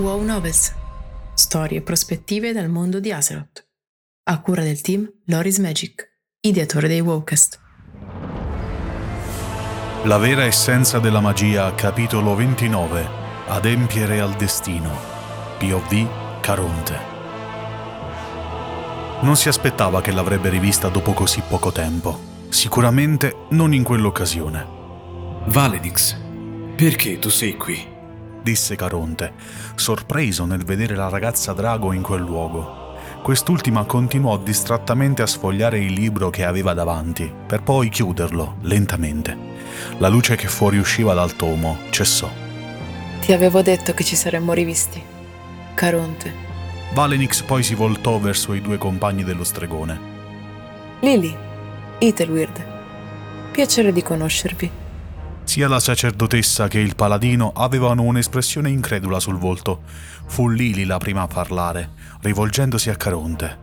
Wow Novels. Storie e prospettive dal mondo di Azeroth. A cura del team Loris Magic, ideatore dei Wowcast. La vera essenza della magia, capitolo 29. Adempiere al destino. POV Caronte. Non si aspettava che l'avrebbe rivista dopo così poco tempo. Sicuramente non in quell'occasione. Valenix, perché tu sei qui? Disse Caronte, sorpreso nel vedere la ragazza Drago in quel luogo. Quest'ultima continuò distrattamente a sfogliare il libro che aveva davanti, per poi chiuderlo lentamente. La luce che fuoriusciva dal tomo cessò. Ti avevo detto che ci saremmo rivisti. Caronte. Valenix poi si voltò verso i due compagni dello stregone. Lily. Ethelweird. Piacere di conoscervi. Sia la sacerdotessa che il paladino avevano un'espressione incredula sul volto. Fu Lili la prima a parlare, rivolgendosi a Caronte.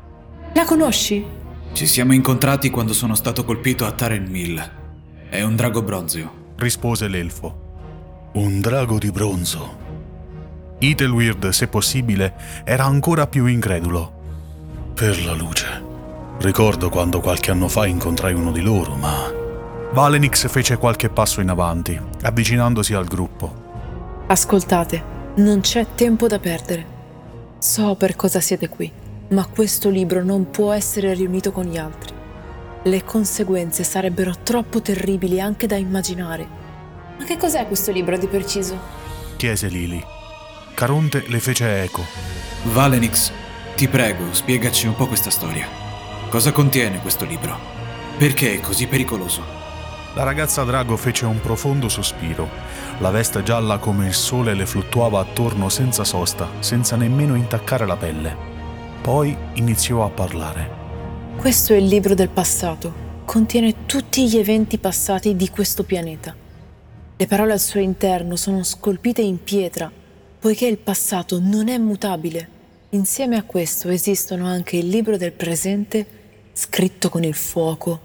La conosci? Ci siamo incontrati quando sono stato colpito a Taren Mill. È un drago bronzeo. rispose l'elfo. Un drago di bronzo. Ethelweird, se possibile, era ancora più incredulo. Per la luce. Ricordo quando qualche anno fa incontrai uno di loro, ma... Valenix fece qualche passo in avanti, avvicinandosi al gruppo. Ascoltate, non c'è tempo da perdere. So per cosa siete qui, ma questo libro non può essere riunito con gli altri. Le conseguenze sarebbero troppo terribili anche da immaginare. Ma che cos'è questo libro di preciso? Chiese Lili. Caronte le fece eco. Valenix, ti prego, spiegaci un po' questa storia. Cosa contiene questo libro? Perché è così pericoloso? La ragazza Drago fece un profondo sospiro. La veste gialla come il sole le fluttuava attorno senza sosta, senza nemmeno intaccare la pelle. Poi iniziò a parlare. Questo è il libro del passato. Contiene tutti gli eventi passati di questo pianeta. Le parole al suo interno sono scolpite in pietra, poiché il passato non è mutabile. Insieme a questo esistono anche il libro del presente, scritto con il fuoco,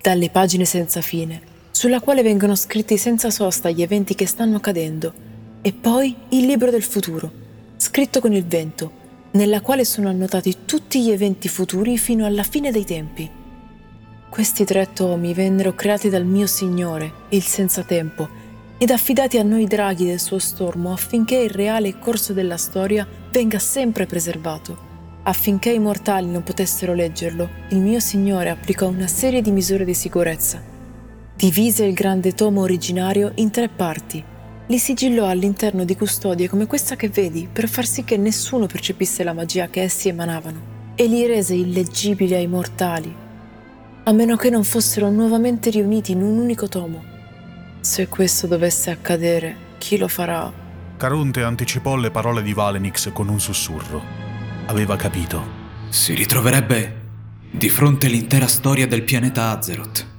dalle pagine senza fine, sulla quale vengono scritti senza sosta gli eventi che stanno accadendo, e poi il libro del futuro, scritto con il vento, nella quale sono annotati tutti gli eventi futuri fino alla fine dei tempi. Questi tre tomi vennero creati dal mio Signore, il senza tempo, ed affidati a noi draghi del suo stormo affinché il reale corso della storia venga sempre preservato. Affinché i mortali non potessero leggerlo, il mio Signore applicò una serie di misure di sicurezza. Divise il grande tomo originario in tre parti. Li sigillò all'interno di custodie come questa che vedi per far sì che nessuno percepisse la magia che essi emanavano e li rese illeggibili ai mortali, a meno che non fossero nuovamente riuniti in un unico tomo. Se questo dovesse accadere, chi lo farà? Caronte anticipò le parole di Valenix con un sussurro. Aveva capito. Si ritroverebbe di fronte l'intera storia del pianeta Azeroth.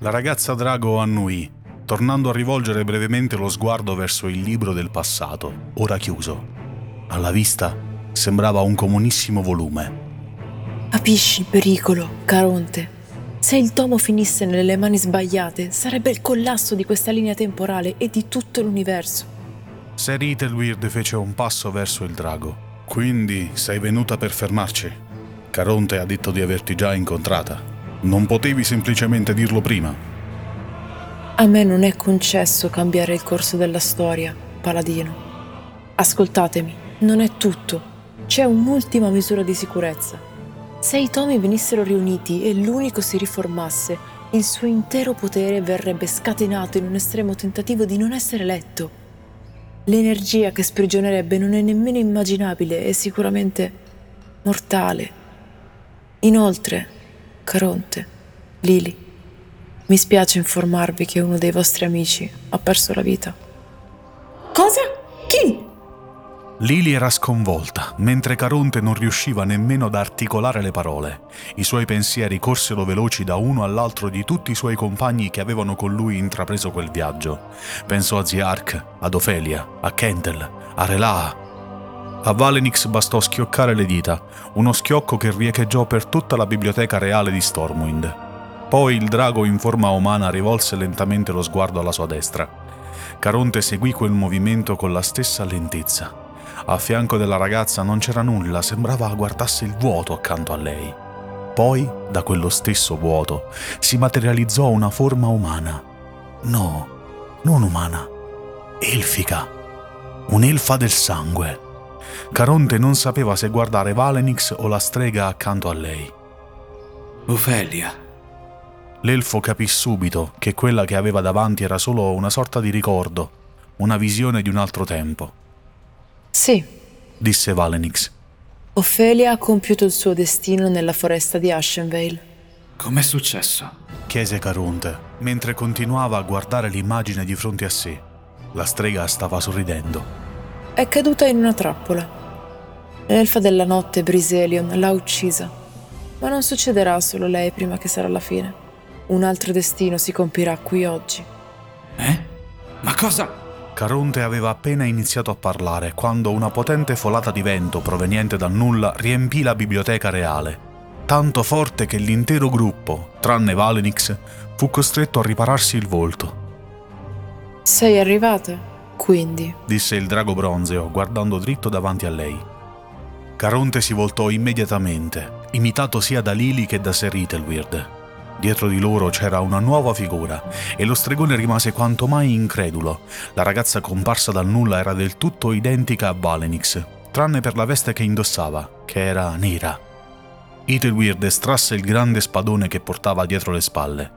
La ragazza Drago annuì, tornando a rivolgere brevemente lo sguardo verso il libro del passato, ora chiuso. Alla vista sembrava un comunissimo volume. Capisci il pericolo, Caronte? Se il tomo finisse nelle mani sbagliate, sarebbe il collasso di questa linea temporale e di tutto l'universo. Ser Ethelweird fece un passo verso il drago. Quindi sei venuta per fermarci? Caronte ha detto di averti già incontrata. Non potevi semplicemente dirlo prima. A me non è concesso cambiare il corso della storia, Paladino. Ascoltatemi, non è tutto. C'è un'ultima misura di sicurezza. Se i tomi venissero riuniti e l'unico si riformasse, il suo intero potere verrebbe scatenato in un estremo tentativo di non essere letto. L'energia che sprigionerebbe non è nemmeno immaginabile e sicuramente mortale. Inoltre, Caronte, Lili, mi spiace informarvi che uno dei vostri amici ha perso la vita. Cosa? Chi? Lili era sconvolta, mentre Caronte non riusciva nemmeno ad articolare le parole. I suoi pensieri corsero veloci da uno all'altro di tutti i suoi compagni che avevano con lui intrapreso quel viaggio. Pensò a Ziark, ad Ofelia, a Kentel, a Relaa. A Valenix bastò schioccare le dita, uno schiocco che riecheggiò per tutta la biblioteca reale di Stormwind. Poi il drago in forma umana rivolse lentamente lo sguardo alla sua destra. Caronte seguì quel movimento con la stessa lentezza A fianco della ragazza non c'era nulla, sembrava guardasse il vuoto accanto a lei. Poi, da quello stesso vuoto, si materializzò una forma umana. No, non umana, elfica. Un'elfa del sangue. Caronte non sapeva se guardare Valenix o la strega accanto a lei. Ofelia. L'elfo capì subito che quella che aveva davanti era solo una sorta di ricordo, una visione di un altro tempo. Sì, Disse Valenix. Ophelia ha compiuto il suo destino nella foresta di Ashenvale. Com'è successo? Chiese Caronte, mentre continuava a guardare l'immagine di fronte a sé. La strega stava sorridendo. È caduta in una trappola. L'elfa della notte, Briselion, l'ha uccisa. Ma non succederà solo lei prima che sarà la fine. Un altro destino si compirà qui oggi. Eh? Ma cosa? Caronte aveva appena iniziato a parlare quando una potente folata di vento proveniente dal nulla riempì la biblioteca reale, tanto forte che l'intero gruppo, tranne Valenix, fu costretto a ripararsi il volto. Sei arrivata? Quindi. disse il drago bronzeo guardando dritto davanti a lei. Caronte si voltò immediatamente, imitato sia da Lily che da Sir Ethelweird. Dietro di loro c'era una nuova figura e lo stregone rimase quanto mai incredulo. La ragazza comparsa dal nulla era del tutto identica a Valenix, tranne per la veste che indossava, che era nera. Ethelweird estrasse il grande spadone che portava dietro le spalle.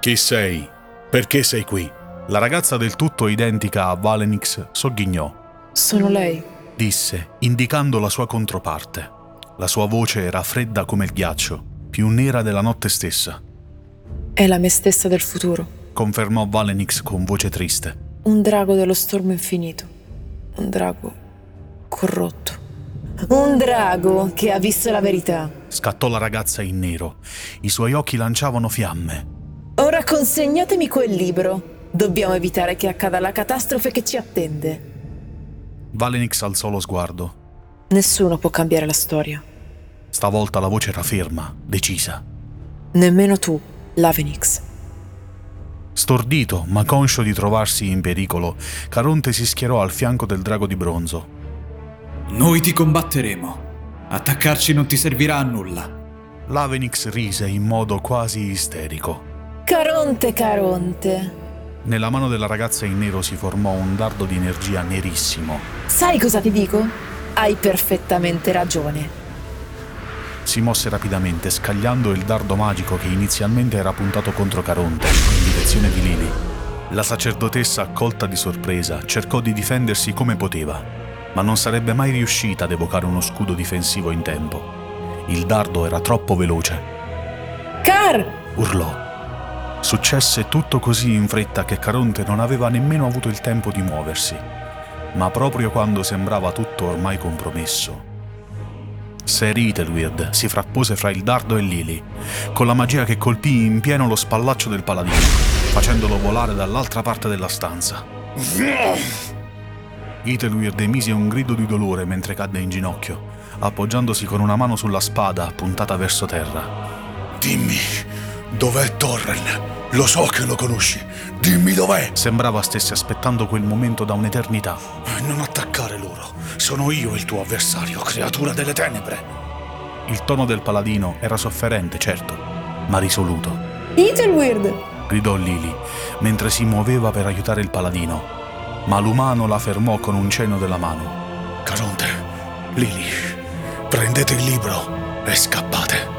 Chi sei? Perché sei qui? La ragazza del tutto identica a Valenix sogghignò. Sono lei. disse, indicando la sua controparte. La sua voce era fredda come il ghiaccio, più nera della notte stessa, È la me stessa del futuro. confermò Valenix con voce triste. Un drago dello stormo infinito. Un drago corrotto. Un drago che ha visto la verità. Scattò la ragazza in nero. I suoi occhi lanciavano fiamme. Ora consegnatemi quel libro. Dobbiamo evitare che accada la catastrofe che ci attende. Valenix alzò lo sguardo. Nessuno può cambiare la storia. Stavolta la voce era ferma, decisa. Nemmeno tu, Lavenix. Stordito, ma conscio di trovarsi in pericolo, Caronte si schierò al fianco del drago di bronzo. Noi ti combatteremo. Attaccarci non ti servirà a nulla. L'Avenix rise in modo quasi isterico. Caronte, Caronte. Nella mano della ragazza in nero si formò un dardo di energia nerissimo. Sai cosa ti dico? Hai perfettamente ragione. Si mosse rapidamente, scagliando il dardo magico che inizialmente era puntato contro Caronte, in direzione di Lily. La sacerdotessa, accolta di sorpresa, cercò di difendersi come poteva, ma non sarebbe mai riuscita ad evocare uno scudo difensivo in tempo. Il dardo era troppo veloce. Car! Urlò. Successe tutto così in fretta che Caronte non aveva nemmeno avuto il tempo di muoversi. Ma proprio quando sembrava tutto ormai compromesso, Ser Ethelweird si frappose fra il dardo e Lily, con la magia che colpì in pieno lo spallaccio del paladino, facendolo volare dall'altra parte della stanza. Ethelweird emise un grido di dolore mentre cadde in ginocchio, appoggiandosi con una mano sulla spada puntata verso terra. Dimmi, dov'è Torren? Lo so che lo conosci. Dimmi dov'è. Sembrava stesse aspettando quel momento da un'eternità. Non attaccare loro. Sono io il tuo avversario, creatura delle tenebre. Il tono del paladino era sofferente, certo, ma risoluto. Ethelweird! gridò Lily, mentre si muoveva per aiutare il paladino. Ma l'umano la fermò con un cenno della mano. Caronte, Lily, prendete il libro e scappate.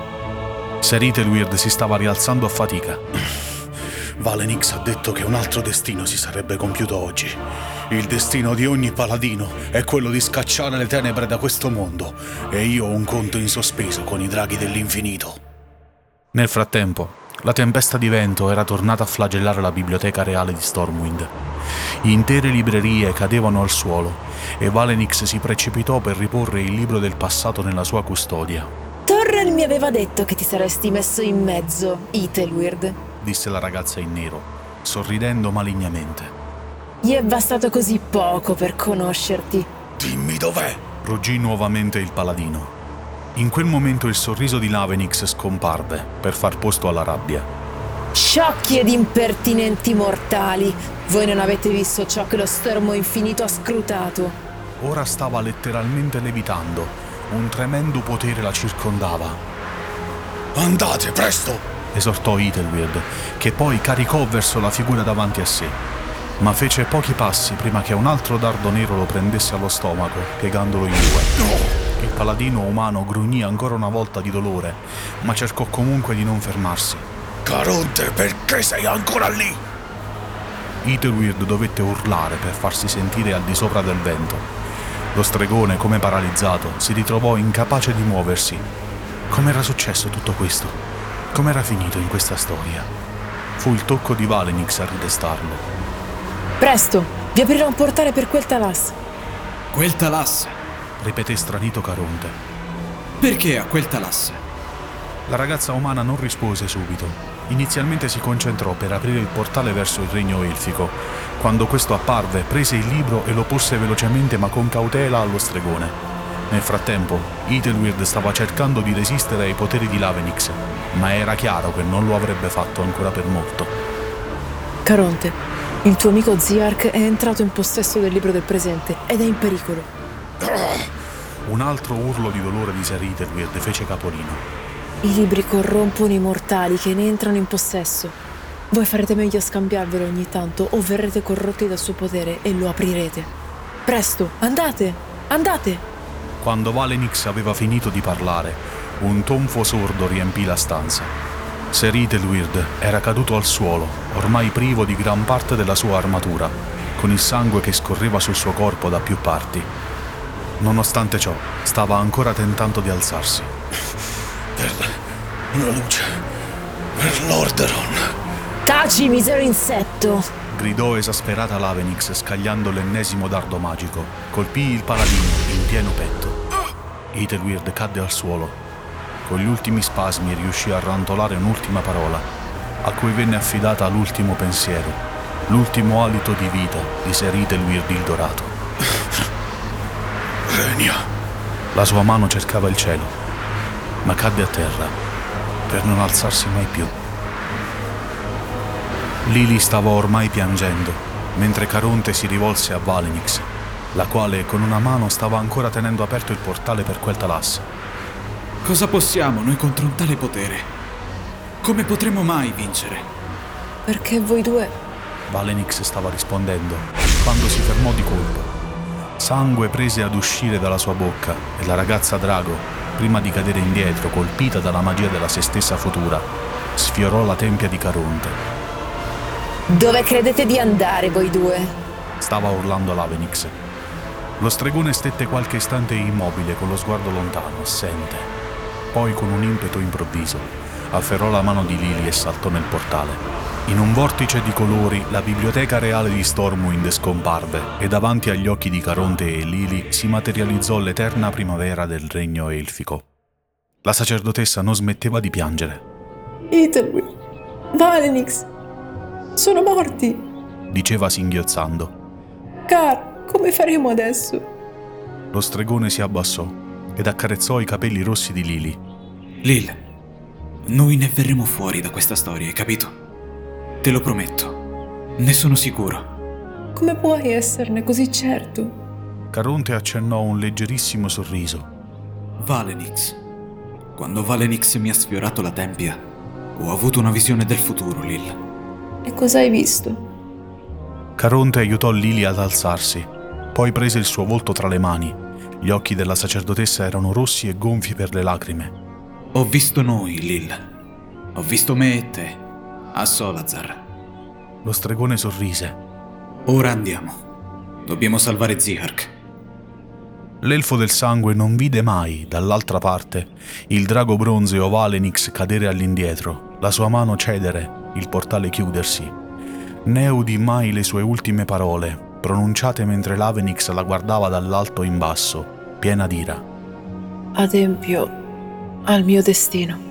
Ser Ethelweird si stava rialzando a fatica. Valenix ha detto che un altro destino si sarebbe compiuto oggi. Il destino di ogni paladino è quello di scacciare le tenebre da questo mondo e io ho un conto in sospeso con i draghi dell'infinito. Nel frattempo, la tempesta di vento era tornata a flagellare la biblioteca reale di Stormwind. Intere librerie cadevano al suolo e Valenix si precipitò per riporre il libro del passato nella sua custodia. Mi aveva detto che ti saresti messo in mezzo, Ethelweird. Disse la ragazza in nero, sorridendo malignamente. Gli è bastato così poco per conoscerti. Dimmi dov'è. Ruggì nuovamente il paladino. In quel momento il sorriso di Lavenix scomparve per far posto alla rabbia. Sciocchi ed impertinenti mortali! Voi non avete visto ciò che lo stormo infinito ha scrutato. ora stava letteralmente levitando. Un tremendo potere la circondava. Andate, presto! esortò Ethelweird, che poi caricò verso la figura davanti a sé. Ma fece pochi passi prima che un altro dardo nero lo prendesse allo stomaco, piegandolo in due. Il paladino umano grugnì ancora una volta di dolore, ma cercò comunque di non fermarsi. Caronte, perché sei ancora lì? Ethelweird dovette urlare per farsi sentire al di sopra del vento. Lo stregone, come paralizzato, si ritrovò incapace di muoversi. Com'era successo tutto questo? Com'era finito in questa storia? Fu il tocco di Valenix a ridestarlo. Presto, vi aprirò un portale per quel Talas. Quel Talas? ripeté stranito Caronte. Perché a quel Talas? La ragazza umana non rispose subito. Inizialmente si concentrò per aprire il portale verso il regno elfico. Quando questo apparve, prese il libro e lo porse velocemente ma con cautela allo stregone. Nel frattempo, Ethelweird stava cercando di resistere ai poteri di Lavenix, ma era chiaro che non lo avrebbe fatto ancora per molto. Caronte, il tuo amico Ziark è entrato in possesso del libro del presente ed è in pericolo. Un altro urlo di dolore di Sir Ethelweird fece capolino. I libri corrompono i mortali che ne entrano in possesso. Voi farete meglio a scambiarvelo ogni tanto o verrete corrotti dal suo potere e lo aprirete. Presto, andate, andate! Quando Valenix aveva finito di parlare, un tonfo sordo riempì la stanza. Ser Ethelweird era caduto al suolo, ormai privo di gran parte della sua armatura, con il sangue che scorreva sul suo corpo da più parti. Nonostante ciò, stava ancora tentando di alzarsi. La luce, per l'Orderon. Taci, misero insetto! Gridò esasperata Lavenix scagliando l'ennesimo dardo magico. Colpì il paladino in pieno petto. Ethelweird cadde al suolo. Con gli ultimi spasmi riuscì a rantolare un'ultima parola, a cui venne affidata l'ultimo pensiero, l'ultimo alito di vita di Ser Ethelweird il Dorato. Renia. La sua mano cercava il cielo, ma cadde a terra per non alzarsi mai più. Lily stava ormai piangendo, mentre Caronte si rivolse a Valenix, la quale con una mano stava ancora tenendo aperto il portale per quel Talas. Cosa possiamo noi contro un tale potere? Come potremo mai vincere? Perché voi due... Valenix stava rispondendo, quando si fermò di colpo. Sangue prese ad uscire dalla sua bocca e la ragazza Drago, prima di cadere indietro, colpita dalla magia della se stessa futura, sfiorò la tempia di Caronte. Dove credete di andare voi due? Stava urlando l'Avenix. Lo stregone stette qualche istante immobile con lo sguardo lontano, assente. Poi, con un impeto improvviso, afferrò la mano di Lily e saltò nel portale. In un vortice di colori, la biblioteca reale di Stormwind scomparve e davanti agli occhi di Caronte e Lily si materializzò l'eterna primavera del regno elfico. La sacerdotessa non smetteva di piangere. Ethelwyn, Valenix, sono morti. Diceva singhiozzando. Car, come faremo adesso? Lo stregone si abbassò ed accarezzò i capelli rossi di Lily. Lil, noi ne verremo fuori da questa storia, hai capito? Te lo prometto. Ne sono sicuro. Come puoi esserne così certo? Caronte accennò un leggerissimo sorriso. Valenix. Quando Valenix mi ha sfiorato la tempia, ho avuto una visione del futuro, Lil. E cosa hai visto? Caronte aiutò Lily ad alzarsi, poi prese il suo volto tra le mani. Gli occhi della sacerdotessa erano rossi e gonfi per le lacrime. Ho visto noi, Lil. Ho visto me e te, a Solazar. Lo stregone sorrise. Ora andiamo. Dobbiamo salvare Zihark. L'elfo del sangue non vide mai, dall'altra parte, il drago bronzeo Valenix cadere all'indietro, la sua mano cedere, il portale chiudersi. Né udì mai le sue ultime parole, pronunciate mentre l'Avenix la guardava dall'alto in basso, piena d'ira. Adempio al mio destino.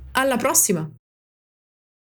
Alla prossima!